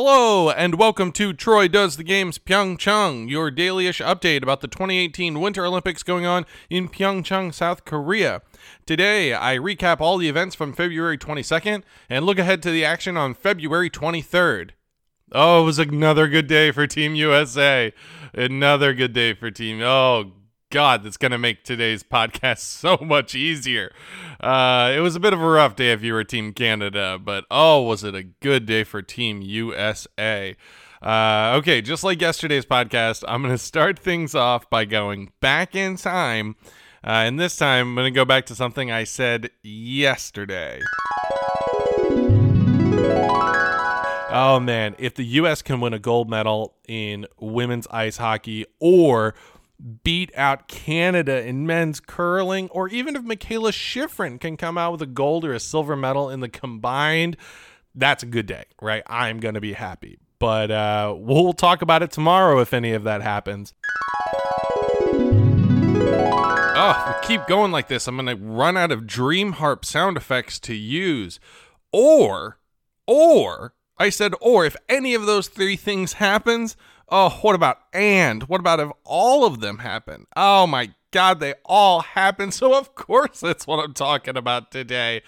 Hello, and welcome to Troy Does the Games Pyeongchang, your dailyish update about the 2018 Winter Olympics going on in Pyeongchang, South Korea. Today, I recap all the events from February 22nd and look ahead to the action on February 23rd. Oh, it was another good day for Team USA. Another good day for Team. Oh, God, that's going to make today's podcast so much easier. Uh, it was a bit of a rough day if you were Team Canada, but oh, was it a good day for Team USA. Uh, okay, just like yesterday's podcast, I'm going to start things off by going back in time. Uh, and this time, I'm going to go back to something I said yesterday. Oh man, if the US can win a gold medal in women's ice hockey or beat out Canada in men's curling, or even if Mikaela Shiffrin can come out with a gold or a silver medal in the combined, that's a good day, right? I'm going to be happy. But uh, we'll talk about it tomorrow if any of that happens. Oh, keep going like this. I'm going to run out of Dream Harp sound effects to use. Or, or, I said, or if any of those three things happens, Oh, what about and? What about if all of them happen? Oh my God, they all happen. So, of course, that's what I'm talking about today.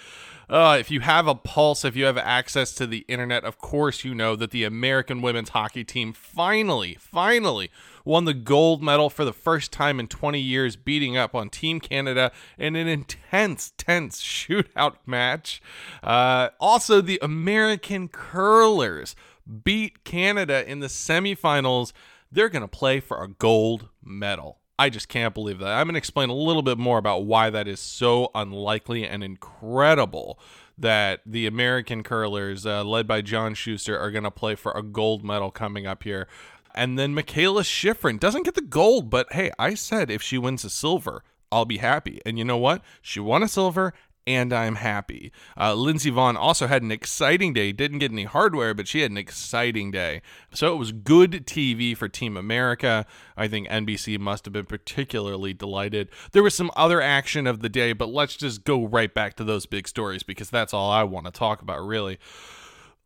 Uh, if you have a pulse, if you have access to the internet, of course you know that the American women's hockey team finally, finally won the gold medal for the first time in 20 years, beating up on Team Canada in an intense, tense shootout match. Uh, also, the American curlers beat Canada in the semifinals. They're going to play for a gold medal. I just can't believe that. I'm going to explain a little bit more about why that is so unlikely and incredible that the American curlers, uh, led by John Shuster, are going to play for a gold medal coming up here. And then Mikaela Shiffrin doesn't get the gold, but hey, I said if she wins a silver, I'll be happy. And you know what? She won a silver and I'm happy. Uh, Lindsey Vonn also had an exciting day. Didn't get any hardware, but she had an exciting day. So it was good TV for Team America. I think NBC must have been particularly delighted. There was some other action of the day, but let's just go right back to those big stories because that's all I want to talk about, really.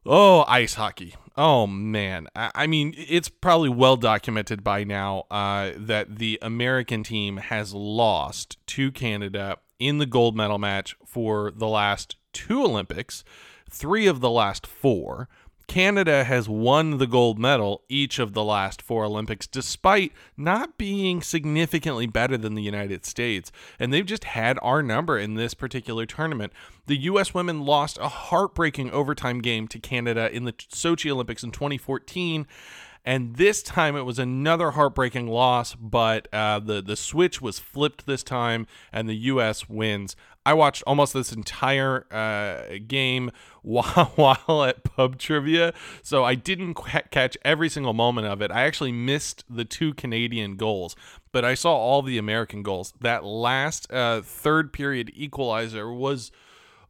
Oh, ice hockey. Oh man, I mean, it's probably well documented by now uh, that the American team has lost to Canada in the gold medal match for the last two Olympics, three of the last four. Canada has won the gold medal each of the last four Olympics, despite not being significantly better than the United States. And they've just had our number in this particular tournament. The U.S. women lost a heartbreaking overtime game to Canada in the Sochi Olympics in 2014. And this time it was another heartbreaking loss, but uh, the the switch was flipped this time, and the U.S. wins. I watched almost this entire uh, game while, at pub trivia, so I didn't catch every single moment of it. I actually missed the two Canadian goals, but I saw all the American goals. That last uh, third period equalizer was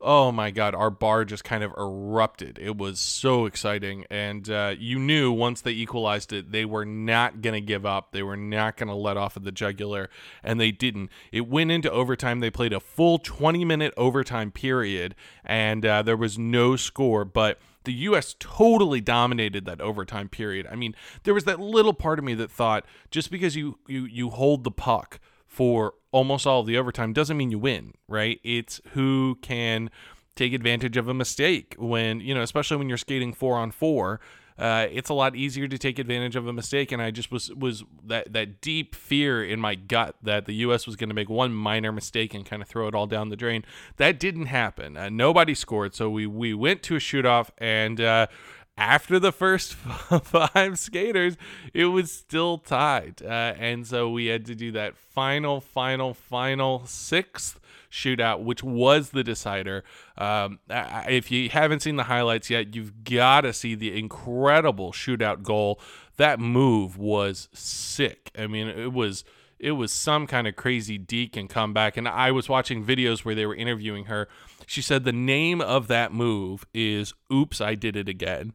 oh my god our bar just kind of erupted. It was so exciting. And uh, you knew once they equalized it they were not going to give up. They were not going to let off of the jugular and they didn't. It went into overtime. They played a full 20 minute overtime period and uh, there was no score. But the US totally dominated that overtime period. I mean, there was that little part of me that thought just because you you you hold the puck for almost all of the overtime doesn't mean you win, right? It's who can take advantage of a mistake when, you know, especially when you're skating four on four. Uh, it's a lot easier to take advantage of a mistake, and I just was was that that deep fear in my gut that the U.S. was going to make one minor mistake and kind of throw it all down the drain. That didn't happen. Uh, nobody scored, so we we went to a shoot off, and uh, after the first five skaters, it was still tied. Uh, and so we had to do that final, final, final sixth shootout, which was the decider. Um, if you haven't seen the highlights yet, you've got to see the incredible shootout goal. That move was sick. I mean, it was it was some kind of crazy deke and comeback. And I was watching videos where they were interviewing her. She said the name of that move is "Oops, I Did It Again."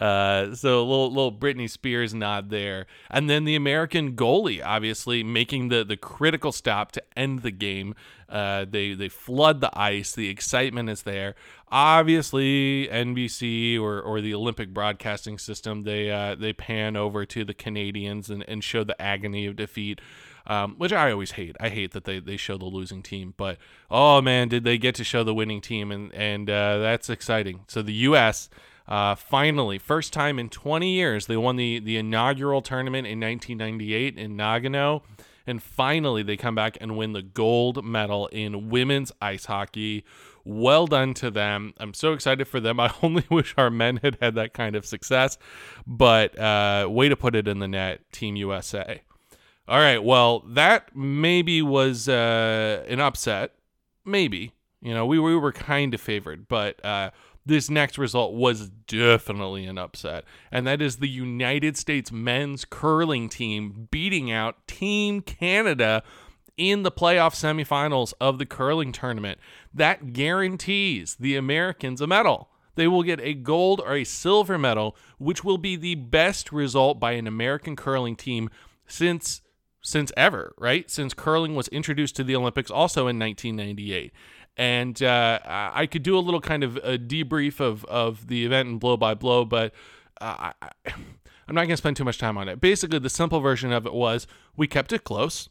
Uh, so a little little Britney Spears nod there, and then the American goalie obviously making the the critical stop to end the game. Uh, they they flood the ice. The excitement is there. Obviously, NBC or, or the Olympic Broadcasting System they uh, they pan over to the Canadians and, and show the agony of defeat um, which I always hate. I hate that they, they show the losing team, but oh man, did they get to show the winning team, and and uh, that's exciting. So the U.S. Uh, finally, first time in 20 years, they won the the inaugural tournament in 1998 in Nagano. And finally, they come back and win the gold medal in women's ice hockey. Well done to them. I'm so excited for them. I only wish our men had had that kind of success, but uh, way to put it in the net, Team USA. All right. Well, that maybe was uh, an upset. Maybe. You know, we, we were kind of favored, but uh, this next result was definitely an upset. And that is the United States men's curling team beating out Team Canada in the playoff semifinals of the curling tournament. That guarantees the Americans a medal. They will get a gold or a silver medal, which will be the best result by an American curling team since since ever, right? Since curling was introduced to the Olympics also in 1998. And uh, I could do a little kind of a debrief of, of the event and blow by blow, but uh, I, I'm not going to spend too much time on it. Basically, the simple version of it was we kept it close.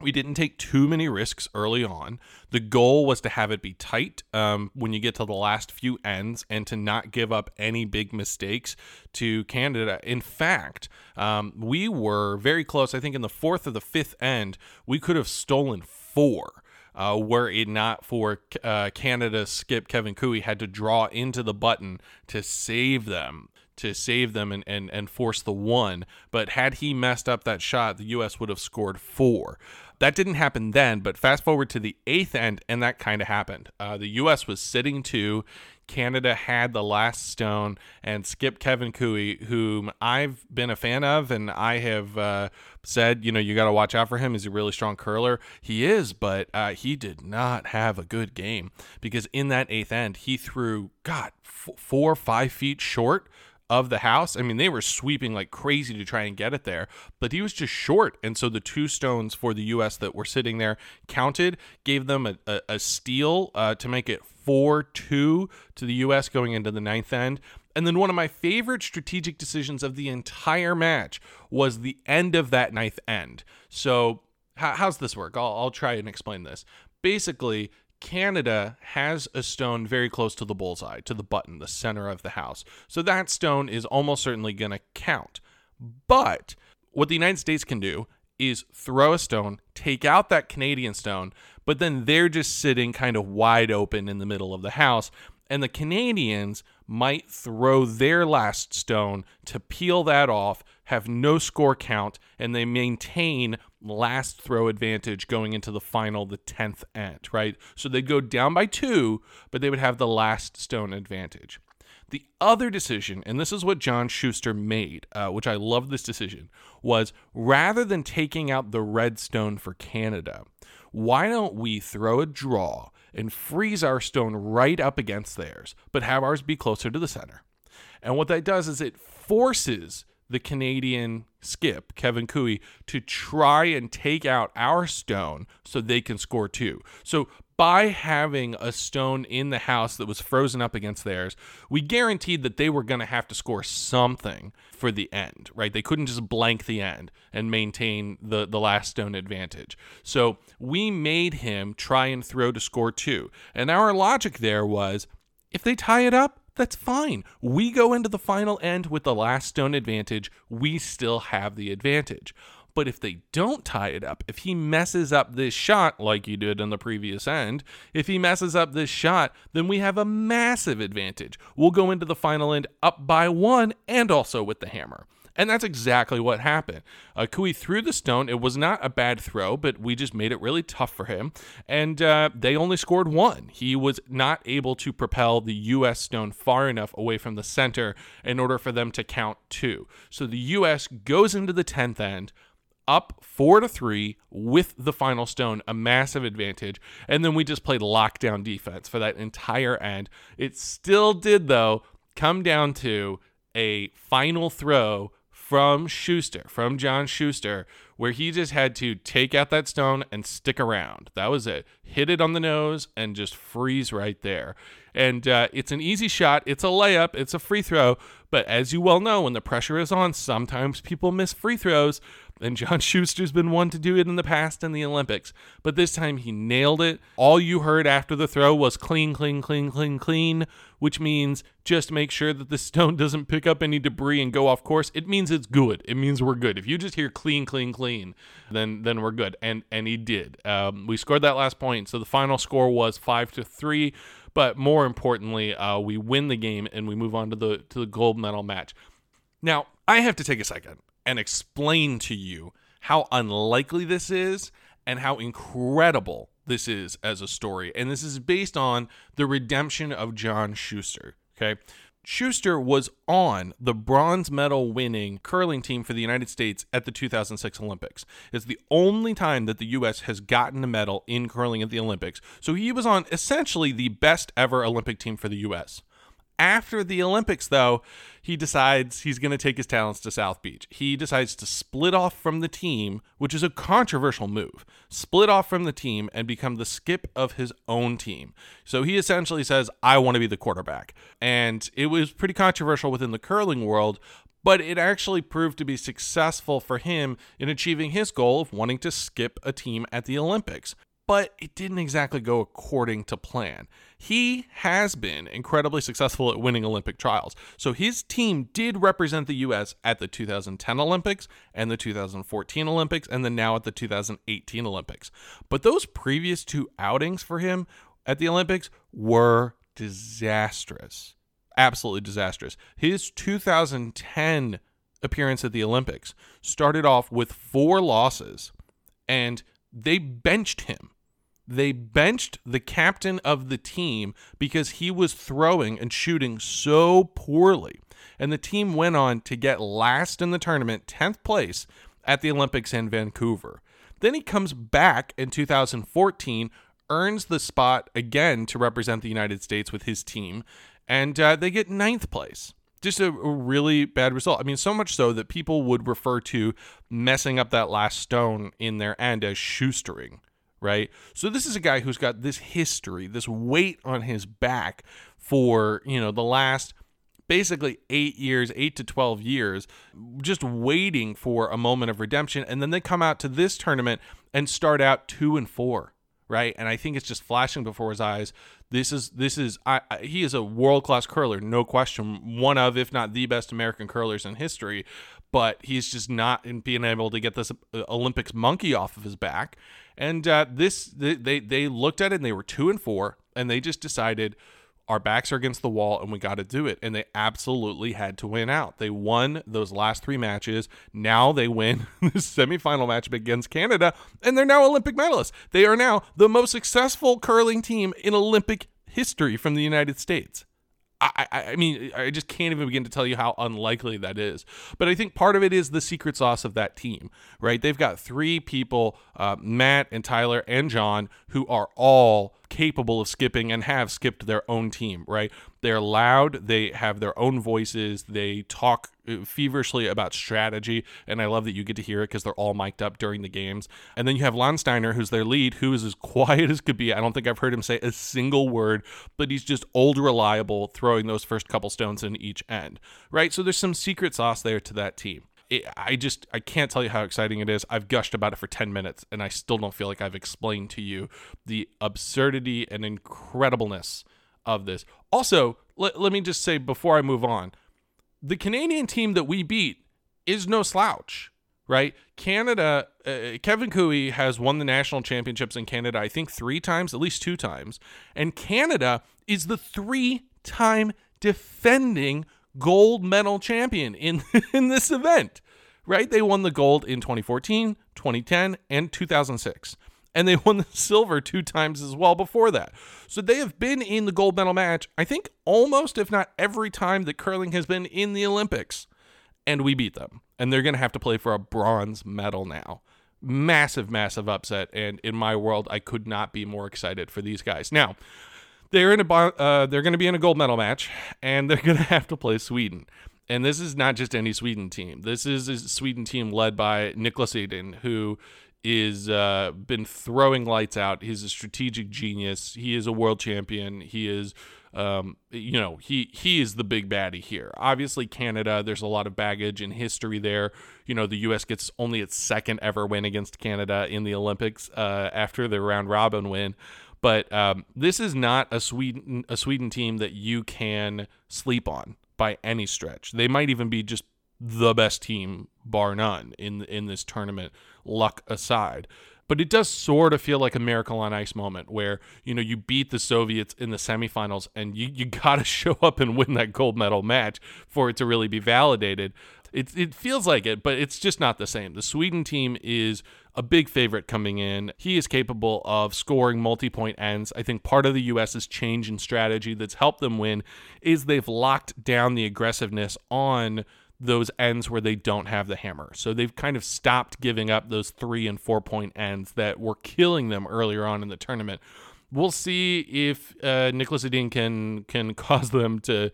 We didn't take too many risks early on. The goal was to have it be tight um, when you get to the last few ends and to not give up any big mistakes to Canada. In fact, um, we were very close. I think in the fourth or the fifth end, we could have stolen four. Uh, were it not for uh, Canada's skip Kevin Koe had to draw into the button to save them to save them and, and, and force the one. But had he messed up that shot, the U.S. would have scored four. That didn't happen then, but fast forward to the eighth end, and that kind of happened. Uh, the U.S. was sitting to. Canada had the last stone, and Skip Kevin Koe, whom I've been a fan of, and I have uh, said, you know, you got to watch out for him. He's a really strong curler. He is, but uh, he did not have a good game because in that eighth end, he threw, God, f- four, five feet short of the house. I mean, they were sweeping like crazy to try and get it there, but he was just short. And so the two stones for the U.S. that were sitting there counted, gave them a, a, a steal uh, to make it 4 2 to the U.S. going into the ninth end. And then one of my favorite strategic decisions of the entire match was the end of that ninth end. So, how, how's this work? I'll, I'll try and explain this. Basically, Canada has a stone very close to the bullseye, to the button, the center of the house. So that stone is almost certainly going to count. But what the United States can do is throw a stone, take out that Canadian stone, but then they're just sitting kind of wide open in the middle of the house. And the Canadians might throw their last stone to peel that off, have no score count, and they maintain last throw advantage going into the final, the 10th end, right? So they'd go down by two, but they would have the last stone advantage. The other decision, and this is what John Shuster made, uh, which I love this decision, was rather than taking out the red stone for Canada, why don't we throw a draw and freeze our stone right up against theirs, but have ours be closer to the center? And what that does is it forces the Canadian skip, Kevin Koe, to try and take out our stone so they can score two. So by having a stone in the house that was frozen up against theirs, we guaranteed that they were going to have to score something for the end, right? They couldn't just blank the end and maintain the, the last stone advantage. So we made him try and throw to score two. And our logic there was if they tie it up, that's fine. We go into the final end with the last stone advantage. We still have the advantage. But if they don't tie it up, if he messes up this shot like he did in the previous end, if he messes up this shot, then we have a massive advantage. We'll go into the final end up by one and also with the hammer. And that's exactly what happened. Uh, Koe threw the stone. It was not a bad throw, but we just made it really tough for him. And uh, they only scored one. He was not able to propel the U.S. stone far enough away from the center in order for them to count two. So the U.S. goes into the 10th end up four to three with the final stone, a massive advantage. And then we just played lockdown defense for that entire end. It still did, though, come down to a final throw from Shuster, from John Shuster, where he just had to take out that stone and stick around. That was it. Hit it on the nose and just freeze right there. And uh, it's an easy shot. It's a layup. It's a free throw. But as you well know, when the pressure is on, sometimes people miss free throws and John Shuster's been one to do it in the past in the Olympics. But this time he nailed it. All you heard after the throw was clean, clean, clean, clean, clean, which means just make sure that the stone doesn't pick up any debris and go off course. It means it's good. It means we're good. If you just hear clean, clean, clean, then then we're good. And and he did. Um, we scored that last point, so the final score was five to three. But more importantly, uh, we win the game and we move on to the to the gold medal match. Now I have to take a second and explain to you how unlikely this is and how incredible this is as a story. And this is based on the redemption of John Shuster. Okay. Shuster was on the bronze medal winning curling team for the United States at the 2006 Olympics. It's the only time that the U.S. has gotten a medal in curling at the Olympics. So he was on essentially the best ever Olympic team for the U.S. After the Olympics, though, he decides he's going to take his talents to South Beach. He decides to split off from the team, which is a controversial move. Split off from the team and become the skip of his own team. So he essentially says, I want to be the quarterback. And it was pretty controversial within the curling world, but it actually proved to be successful for him in achieving his goal of wanting to skip a team at the Olympics but it didn't exactly go according to plan. He has been incredibly successful at winning Olympic trials. So his team did represent the US at the 2010 Olympics and the 2014 Olympics and then now at the 2018 Olympics. But those previous two outings for him at the Olympics were disastrous. Absolutely disastrous. His 2010 appearance at the Olympics started off with four losses and they benched him they benched the captain of the team because he was throwing and shooting so poorly. And the team went on to get last in the tournament, 10th place at the Olympics in Vancouver. Then he comes back in 2014, earns the spot again to represent the United States with his team, and uh, they get ninth place. Just a, really bad result. I mean, so much so that people would refer to messing up that last stone in their end as Shustering right? So this is a guy who's got this history, this weight on his back for, you know, the last basically 8 years, 8 to 12 years just waiting for a moment of redemption and then they come out to this tournament and start out 2 and 4, right? And I think it's just flashing before his eyes. This is this is I, I he is a world-class curler, no question, one of if not the best American curlers in history, but he's just not in being able to get this uh, Olympics monkey off of his back and uh, this they they looked at it and they were two and four, and they just decided our backs are against the wall and we got to do it. And they absolutely had to win out. They won those last three matches. Now they win the semifinal match against Canada, and they're now Olympic medalists. They are now the most successful curling team in Olympic history from the United States. I, I, mean, I just can't even begin to tell you how unlikely that is. But I think part of it is the secret sauce of that team, right? They've got three people, uh, Matt and Tyler and John, who are all capable of skipping and have skipped their own team, right? They're loud, they have their own voices, they talk uh, feverishly about strategy, and I love that you get to hear it because they're all mic'd up during the games. And then you have Landsteiner, who's their lead, who is as quiet as could be. I don't think I've heard him say a single word, but he's just old reliable throwing those first couple stones in each end, right? So there's some secret sauce there to that team it, I just I can't tell you how exciting it is. I've gushed about it for 10 minutes and I still don't feel like I've explained to you the absurdity and incredibleness of this. Also, let, let me just say before I move on, the Canadian team that we beat is no slouch, right? Canada, uh, Kevin Koe has won the national championships in Canada, I think three times, at least two times. And Canada is the three time defending gold medal champion in, in this event, right? They won the gold in 2014, 2010, and 2006. And they won the silver two times as well before that. So they have been in the gold medal match, I think almost, if not every time that curling has been in the Olympics. And we beat them. And they're going to have to play for a bronze medal now. Massive, massive upset. And in my world, I could not be more excited for these guys. Now, they're in a uh, they're going to be in a gold medal match, and they're going to have to play Sweden. And this is not just any Sweden team. This is a Sweden team led by Niklas Edin, who is uh, been throwing lights out. He's a strategic genius. He is a world champion. He is, um, you know, he he is the big baddie here. Obviously, Canada. There's a lot of baggage and history there. You know, the U.S. gets only its second ever win against Canada in the Olympics uh, after the round robin win. But um, this is not a Sweden a Sweden team that you can sleep on by any stretch. They might even be just the best team, bar none, in in this tournament, luck aside. But it does sort of feel like a miracle on ice moment where, you know, you beat the Soviets in the semifinals and you, you got to show up and win that gold medal match for it to really be validated. It, it feels like it, but it's just not the same. The Sweden team is a big favorite coming in. He is capable of scoring multi point ends. I think part of the U.S.'s change in strategy that's helped them win is they've locked down the aggressiveness on those ends where they don't have the hammer. So they've kind of stopped giving up those three and four point ends that were killing them earlier on in the tournament. We'll see if uh, Niklas Edin can can cause them to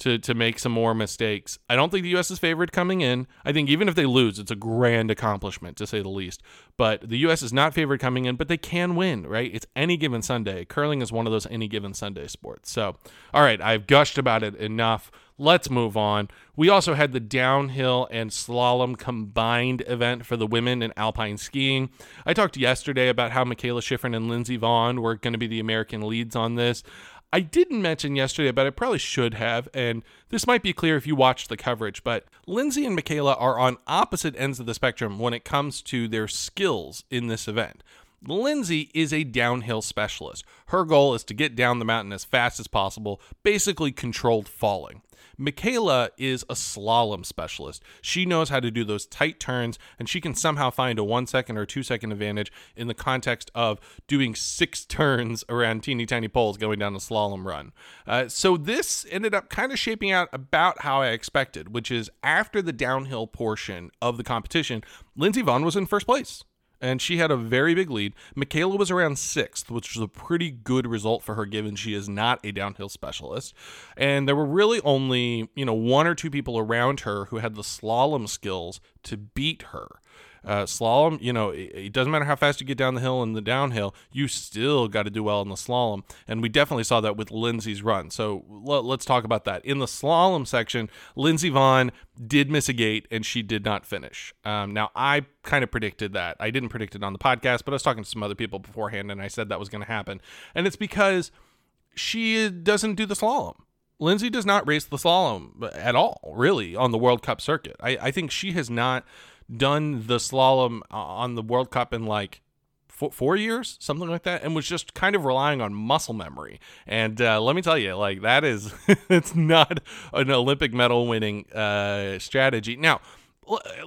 to to make some more mistakes. I don't think the U.S. is favored coming in. I think even if they lose, it's a grand accomplishment to say the least. But the U.S. is not favored coming in, but they can win, right? It's any given Sunday. Curling is one of those any given Sunday sports. So, all right, I've gushed about it enough. Let's move on. We also had the downhill and slalom combined event for the women in alpine skiing. I talked yesterday about how Mikaela Shiffrin and Lindsey Vonn were going to be the American leads on this. I didn't mention yesterday, but I probably should have, and this might be clear if you watched the coverage, but Lindsey and Mikaela are on opposite ends of the spectrum when it comes to their skills in this event. Lindsey is a downhill specialist. Her goal is to get down the mountain as fast as possible, basically controlled falling. Mikaela is a slalom specialist. She knows how to do those tight turns, and she can somehow find a one second or two second advantage in the context of doing six turns around teeny tiny poles going down a slalom run. Uh, so this ended up kind of shaping out about how I expected, which is after the downhill portion of the competition, Lindsey Vonn was in first place and she had a very big lead. Mikaela was around sixth, which was a pretty good result for her given she is not a downhill specialist. And there were really only, you know, one or two people around her who had the slalom skills to beat her. Uh, slalom, you know, it, it, doesn't matter how fast you get down the hill and the downhill, you still got to do well in the slalom. And we definitely saw that with Lindsey's run. So l- let's talk about that. In the slalom section, Lindsey Vonn did miss a gate and she did not finish. Um, now, I kind of predicted that. I didn't predict it on the podcast, but I was talking to some other people beforehand and I said that was going to happen. And it's because she doesn't do the slalom. Lindsey does not race the slalom at all, really, on the World Cup circuit. I, I think she has not done the slalom uh, on the World Cup in like four, four years, something like that, and was just kind of relying on muscle memory. And uh, let me tell you, like that is it's not an Olympic medal winning uh, strategy. Now,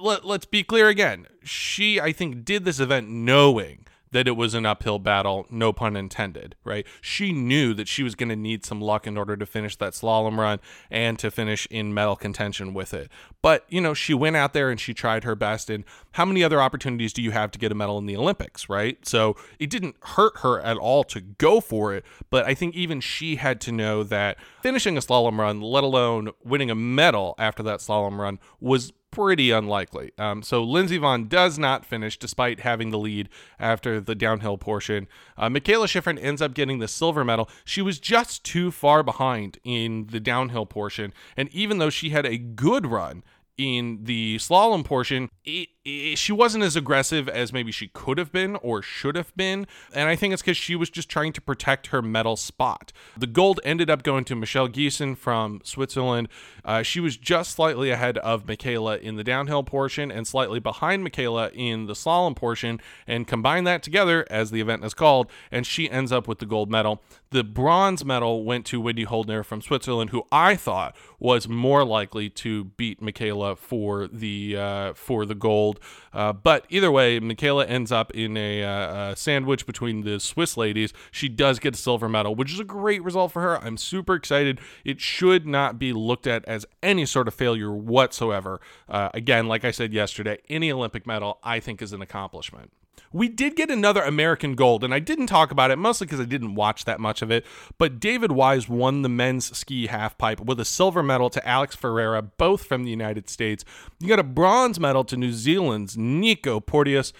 let, let's be clear again. She, I think, did this event knowing that it was an uphill battle, no pun intended, right? She knew that she was going to need some luck in order to finish that slalom run and to finish in medal contention with it. But, you know, she went out there and she tried her best. And how many other opportunities do you have to get a medal in the Olympics, right? So it didn't hurt her at all to go for it. But I think even she had to know that finishing a slalom run, let alone winning a medal after that slalom run, was pretty unlikely. Um, so Lindsey Vonn does not finish despite having the lead after the downhill portion. Uh, Mikaela Shiffrin ends up getting the silver medal. She was just too far behind in the downhill portion, and even though she had a good run in the slalom portion, it, she wasn't as aggressive as maybe she could have been or should have been. And I think it's because she was just trying to protect her medal spot. The gold ended up going to Michelle Gisin from Switzerland. Uh, she was just slightly ahead of Mikaela in the downhill portion and slightly behind Mikaela in the slalom portion. And combine that together, as the event is called, and she ends up with the gold medal. The bronze medal went to Wendy Holdener from Switzerland, who I thought was more likely to beat Mikaela for the uh, for the gold. Uh, but either way, Mikaela ends up in a, uh, a, sandwich between the Swiss ladies. She does get a silver medal, which is a great result for her. I'm super excited. It should not be looked at as any sort of failure whatsoever. Uh, again, like I said yesterday, any Olympic medal I think is an accomplishment. We did get another American gold, and I didn't talk about it mostly because I didn't watch that much of it. But David Wise won the men's ski halfpipe with a silver medal to Alex Ferreira, both from the United States. You got a bronze medal to New Zealand's Nico Porteous.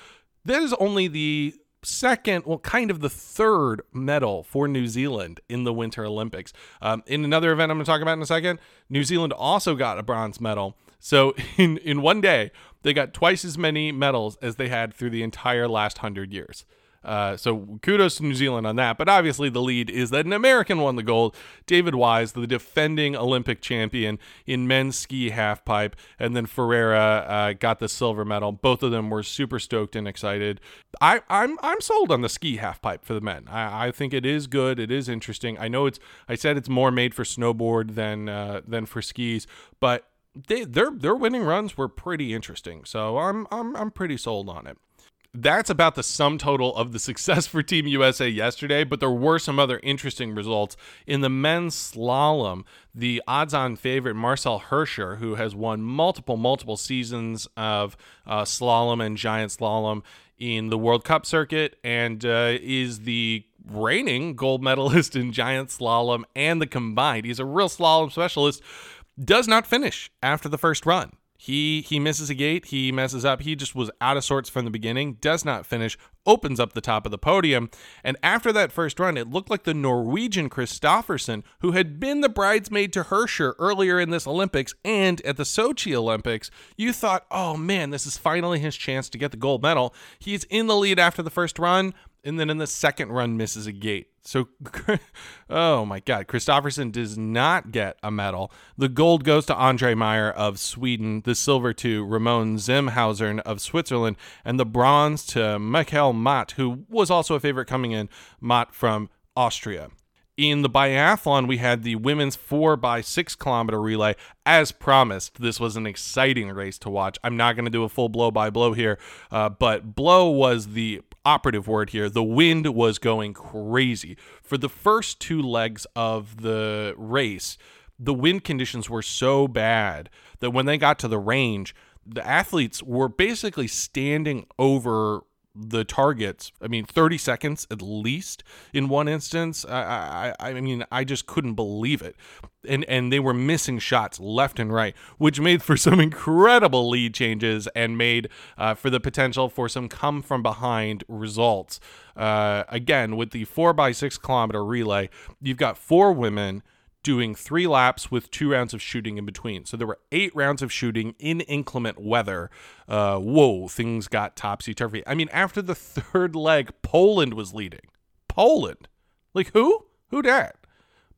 That is only the second, well, kind of the third medal for New Zealand in the Winter Olympics. Um, in another event I'm going to talk about in a second, New Zealand also got a bronze medal. So in in one day, they got twice as many medals as they had through the entire last hundred years. Uh, so kudos to New Zealand on that. But obviously, the lead is that an American won the gold. David Wise, the defending Olympic champion in men's ski halfpipe, and then Ferreira uh, got the silver medal. Both of them were super stoked and excited. I, I'm I'm sold on the ski halfpipe for the men. I, I think it is good. It is interesting. I know it's. I said it's more made for snowboard than uh, than for skis, but they, their their winning runs were pretty interesting. So I'm I'm I'm pretty sold on it. That's about the sum total of the success for Team USA yesterday, but there were some other interesting results. In the men's slalom, the odds on favorite Marcel Hirscher, who has won multiple, multiple seasons of uh, slalom and giant slalom in the World Cup circuit, and uh, is the reigning gold medalist in giant slalom and the combined. He's a real slalom specialist does not finish after the first run. He he misses a gate, he messes up. He just was out of sorts from the beginning, does not finish, opens up the top of the podium, and after that first run, it looked like the Norwegian Kristoffersen, who had been the bridesmaid to Hirscher earlier in this Olympics and at the Sochi Olympics, you thought, "Oh man, this is finally his chance to get the gold medal." He's in the lead after the first run, and then in the second run misses a gate. So, oh my God, Kristoffersen does not get a medal. The gold goes to Andre Myhrer of Sweden, the silver to Ramon Zenhäusern of Switzerland, and the bronze to Michael Matt, who was also a favorite coming in, Matt from Austria. In the biathlon, we had the women's four by six kilometer relay. As promised, this was an exciting race to watch. I'm not going to do a full blow by blow here, uh, but blow was the operative word here. The wind was going crazy. For the first two legs of the race, the wind conditions were so bad that when they got to the range, the athletes were basically standing over the targets. I mean, 30 seconds at least in one instance. I, I, I mean, I just couldn't believe it. And, and they were missing shots left and right, which made for some incredible lead changes and made uh, for the potential for some come from behind results. Uh, again, with the four by six kilometer relay, you've got four women doing three laps with two rounds of shooting in between. So there were eight rounds of shooting in inclement weather. Uh, whoa, things got topsy turvy. I mean, after the third leg, Poland was leading. Poland, like who? Who that?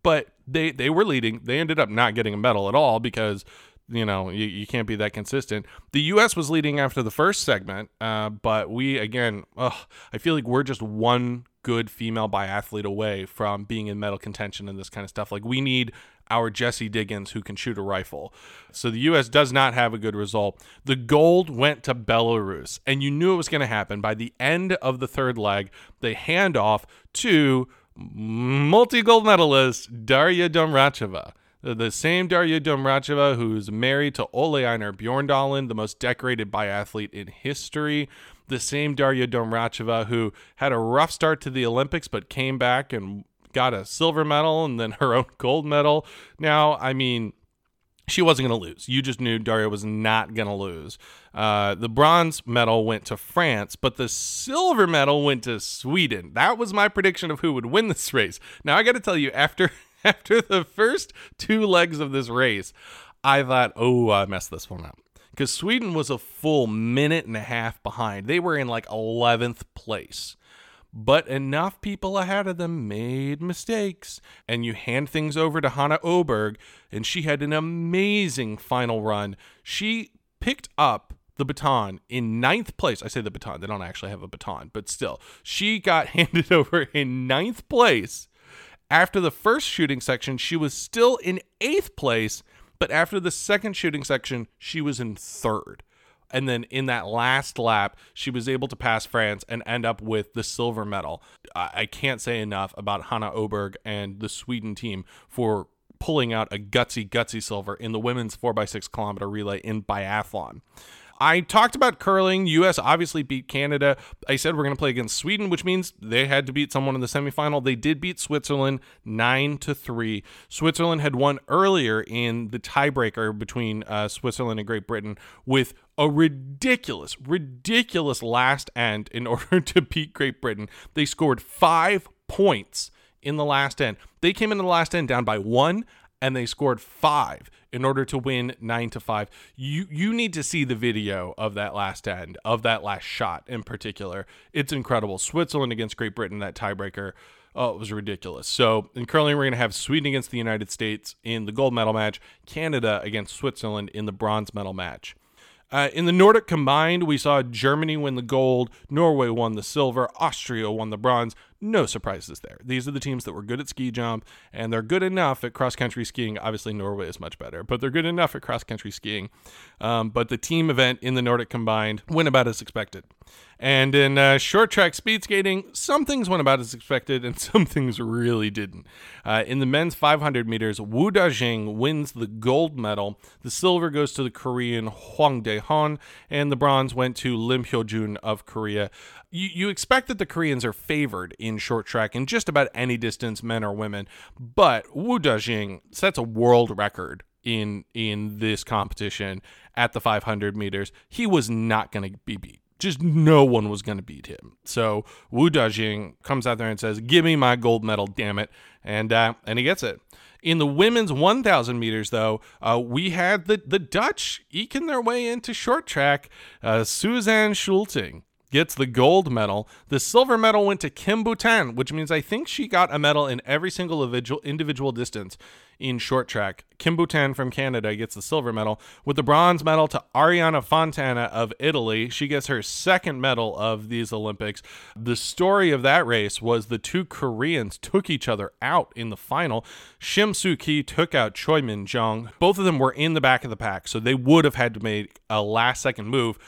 But they they were leading. They ended up not getting a medal at all because you know you, you can't be that consistent the us was leading after the first segment uh, but we again ugh, i feel like we're just one good female biathlete away from being in medal contention and this kind of stuff. Like we need our Jessie Diggins who can shoot a rifle. So the US does not have a good result. The gold went to Belarus and you knew it was going to happen by the end of the third leg. They hand off to multi-gold medalist Darya Domracheva the same Darya Domracheva who's married to Ole Einar Bjorndalen, the most decorated biathlete in history the same Daria Domracheva who had a rough start to the Olympics but came back and got a silver medal and then her own gold medal. Now, I mean, she wasn't going to lose. You just knew Daria was not going to lose. Uh, the bronze medal went to France, but the silver medal went to Sweden. That was my prediction of who would win this race. Now I got to tell you, after after the first two legs of this race, I thought, oh, I messed this one up because Sweden was a full minute and a half behind. They were in like 11th place. But enough people ahead of them made mistakes. And you hand things over to Hanna Öberg, and she had an amazing final run. She picked up the baton in ninth place. I say the baton, they don't actually have a baton, but still, she got handed over in ninth place. After the first shooting section, she was still in eighth place but after the second shooting section, she was in third. And then in that last lap, she was able to pass France and end up with the silver medal. I can't say enough about Hanna Öberg and the Sweden team for pulling out a gutsy, gutsy silver in the women's 4x6 kilometer relay in biathlon. I talked about curling. U.S. obviously beat Canada. I said we're going to play against Sweden, which means they had to beat someone in the semifinal. They did beat Switzerland nine to three. Switzerland had won earlier in the tiebreaker between uh, Switzerland and Great Britain with a ridiculous, ridiculous last end in order to beat Great Britain. They scored five points in the last end. They came into the last end down by one and they scored five in order to win nine to five. You you need to see the video of that last end of that last shot in particular. It's incredible. Switzerland against Great Britain that tiebreaker. Oh, it was ridiculous. So in curling, we're to have Sweden against the United States in the gold medal match, Canada against Switzerland in the bronze medal match. Uh, in the Nordic combined, we saw Germany win the gold, Norway won the silver, Austria won the bronze. No surprises there. These are the teams that were good at ski jump, and they're good enough at cross country skiing. Obviously, Norway is much better, but they're good enough at cross country skiing. Um, but the team event in the Nordic combined went about as expected. And in uh, short track speed skating, some things went about as expected and some things really didn't. Uh, in the men's 500 meters, Wu Dajing wins the gold medal. The silver goes to the Korean Hwang Dae-han, and the bronze went to Lim Hyo-jun of Korea. You, you expect that the Koreans are favored in short track in just about any distance, men or women, but Wu Dajing sets a world record in in this competition at the 500 meters. He was not going to be beat just no one was going to beat him. So Wu Dajing comes out there and says, "Give me my gold medal, damn it!" and uh, and he gets it. In the women's 1,000 meters, though, uh, we had the the Dutch eking their way into short track. Uh, Suzanne Schulting gets the gold medal. The silver medal went to Kim Boutin, which means I think she got a medal in every single individual distance in short track. Kim Boutin from Canada gets the silver medal, with the bronze medal to Arianna Fontana of Italy. She gets her second medal of these Olympics. The story of that race was the two Koreans took each other out in the final. Shim Soo Ki took out Choi Min Jung. Both of them were in the back of the pack, so they would have had to make a last second move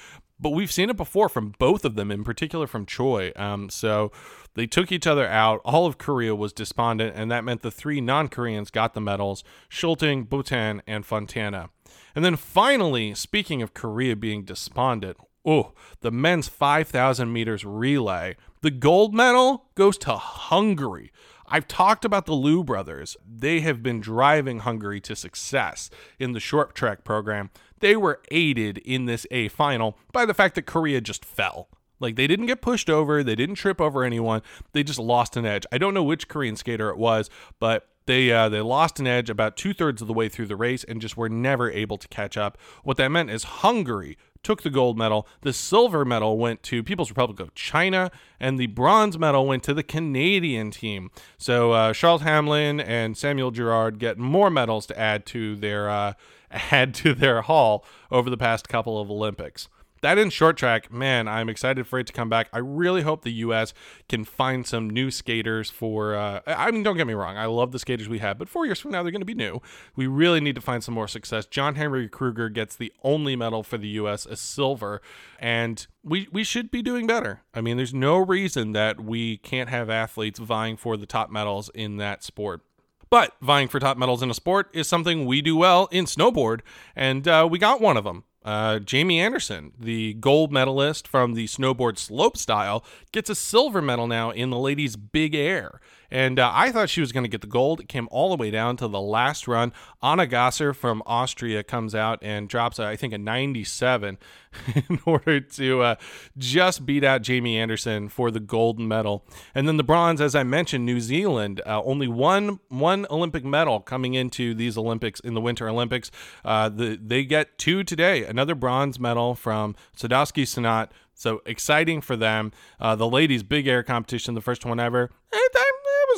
but we've seen it before from both of them, in particular from Choi. Um, so they took each other out. All of Korea was despondent, and that meant the three non Koreans got the medals Schulting, Boutin, and Fontana. And then finally, speaking of Korea being despondent, oh, the men's 5,000 meters relay. The gold medal goes to Hungary. I've talked about the Liu brothers. They have been driving Hungary to success in the short track program. They were aided in this A final by the fact that Korea just fell. Like they didn't get pushed over, they didn't trip over anyone. They just lost an edge. I don't know which Korean skater it was, but they uh, they lost an edge about two thirds of the way through the race and just were never able to catch up. What that meant is Hungary took the gold medal. The silver medal went to People's Republic of China, and the bronze medal went to the Canadian team. So uh, Charles Hamelin and Samuel Girard get more medals to add to their uh, add to their haul over the past couple of Olympics that in short track, man, I'm excited for it to come back. I really hope the U.S. can find some new skaters for. Uh, I mean, don't get me wrong, I love the skaters we have, but four years from now they're going to be new. We really need to find some more success. John Henry Krueger gets the only medal for the U.S. a silver, and we we should be doing better. I mean, there's no reason that we can't have athletes vying for the top medals in that sport. But vying for top medals in a sport is something we do well in snowboard, and uh, we got one of them. Uh, Jamie Anderson, the gold medalist from the snowboard slope style, gets a silver medal now in the ladies' big air. And uh, I thought she was going to get the gold. It came all the way down to the last run. Anna Gasser from Austria comes out and drops, I think, a 97 in order to uh, just beat out Jamie Anderson for the gold medal. And then the bronze, as I mentioned, New Zealand, uh, only one one Olympic medal coming into these Olympics in the Winter Olympics. Uh, the, they get two today. Another bronze medal from Sadowski-Synnott. So exciting for them. Uh, the ladies' big air competition, the first one ever. It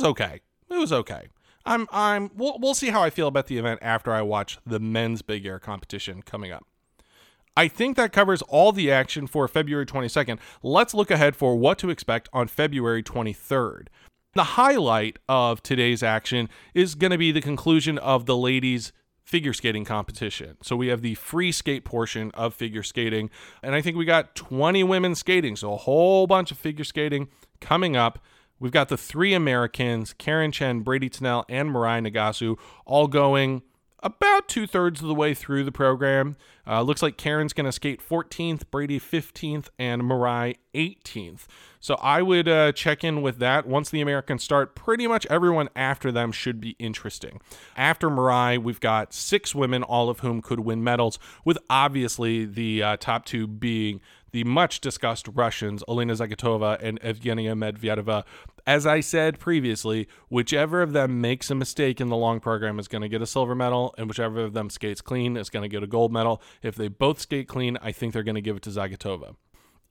was okay. It was okay. I'm I'm we'll, we'll see how I feel about the event after I watch the men's big air competition coming up. I think that covers all the action for February 22nd. Let's look ahead for what to expect on February 23rd. The highlight of today's action is going to be the conclusion of the ladies' figure skating competition. So we have the free skate portion of figure skating, and I think we got 20 women skating, so a whole bunch of figure skating coming up. We've got the three Americans, Karen Chen, Bradie Tennell, and Mirai Nagasu, all going about two thirds of the way through the program. Uh, looks like Karen's going to skate 14th, Bradie 15th, and Mirai 18th. So I would uh, check in with that. Once the Americans start, pretty much everyone after them should be interesting. After Mirai, we've got six women, all of whom could win medals, with obviously the uh, top two being the much discussed Russians, Elena Zagitova and Evgenia Medvedeva. As I said previously, whichever of them makes a mistake in the long program is going to get a silver medal, and whichever of them skates clean is going to get a gold medal. If they both skate clean, I think they're going to give it to Zagitova.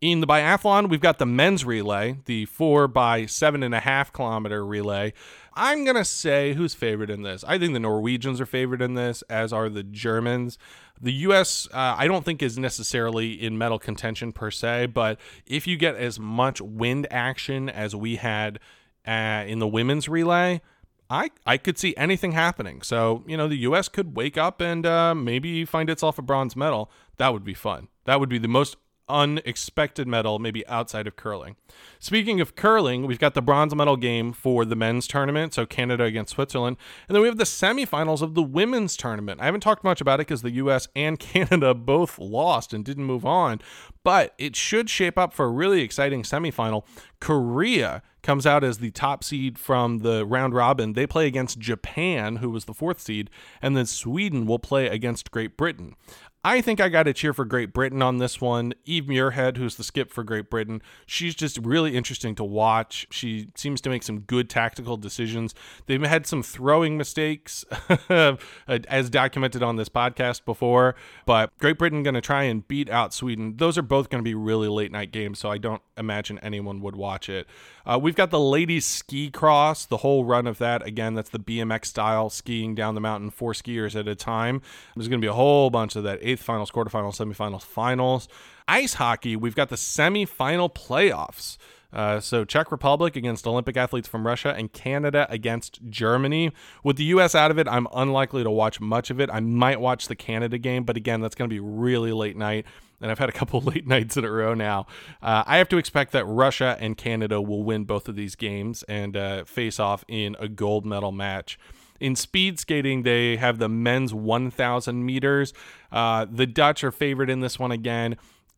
In the biathlon, we've got the men's relay, the four by seven and a half kilometer relay. I'm going to say who's favored in this. I think the Norwegians are favored in this, as are the Germans. The U.S., uh, I don't think, is necessarily in medal contention per se, but if you get as much wind action as we had uh, in the women's relay, I, I could see anything happening. So, you know, the U.S. could wake up and uh, maybe find itself a bronze medal. That would be fun. That would be the most unexpected medal, maybe outside of curling. Speaking of curling, we've got the bronze medal game for the men's tournament, so Canada against Switzerland. And then we have the semifinals of the women's tournament. I haven't talked much about it because the US and Canada both lost and didn't move on, but it should shape up for a really exciting semifinal. Korea comes out as the top seed from the round robin. They play against Japan, who was the fourth seed, and then Sweden will play against Great Britain. I think I got to cheer for Great Britain on this one. Eve Muirhead, who's the skip for Great Britain, she's just really interesting to watch. She seems to make some good tactical decisions. They've had some throwing mistakes, uh, as documented on this podcast before, but Great Britain going to try and beat out Sweden. Those are both going to be really late night games, so I don't imagine anyone would watch it. Uh, we've got the ladies ski cross, the whole run of that. Again, that's the BMX style skiing down the mountain, four skiers at a time. There's going to be a whole bunch of that eighth finals, quarterfinals, semifinals, finals. Ice hockey, we've got the semifinal playoffs. Uh, so Czech Republic against Olympic athletes from Russia and Canada against Germany. With the U.S. out of it, I'm unlikely to watch much of it. I might watch the Canada game, but again, that's going to be really late night. And I've had a couple late nights in a row now. Uh, I have to expect that Russia and Canada will win both of these games and uh, face off in a gold medal match. In speed skating, they have the men's 1,000 meters. Uh, the Dutch are favored in this one again.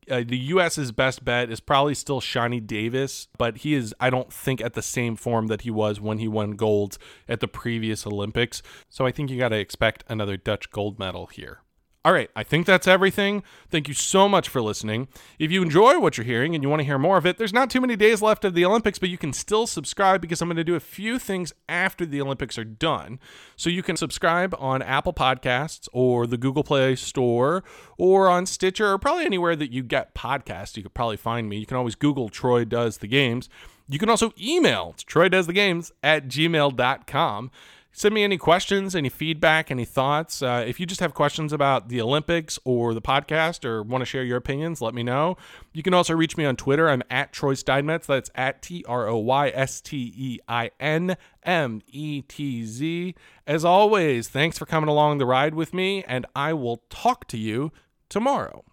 Uh, the U.S.'s best bet is probably still Shani Davis, but he is, I don't think, at the same form that he was when he won gold at the previous Olympics. So I think you got to expect another Dutch gold medal here. All right, I think that's everything. Thank you so much for listening. If you enjoy what you're hearing and you want to hear more of it, there's not too many days left of the Olympics, but you can still subscribe because I'm going to do a few things after the Olympics are done. So you can subscribe on Apple Podcasts or the Google Play Store or on Stitcher or probably anywhere that you get podcasts. You could probably find me. You can always Google Troy Does the Games. You can also email Troy Does the Games at gmail.com. Send me any questions, any feedback, any thoughts. Uh, if you just have questions about the Olympics or the podcast or want to share your opinions, let me know. You can also reach me on Twitter. I'm at Troy Steinmetz. That's at T R O Y S T E I N M E T Z. As always, thanks for coming along the ride with me, and I will talk to you tomorrow.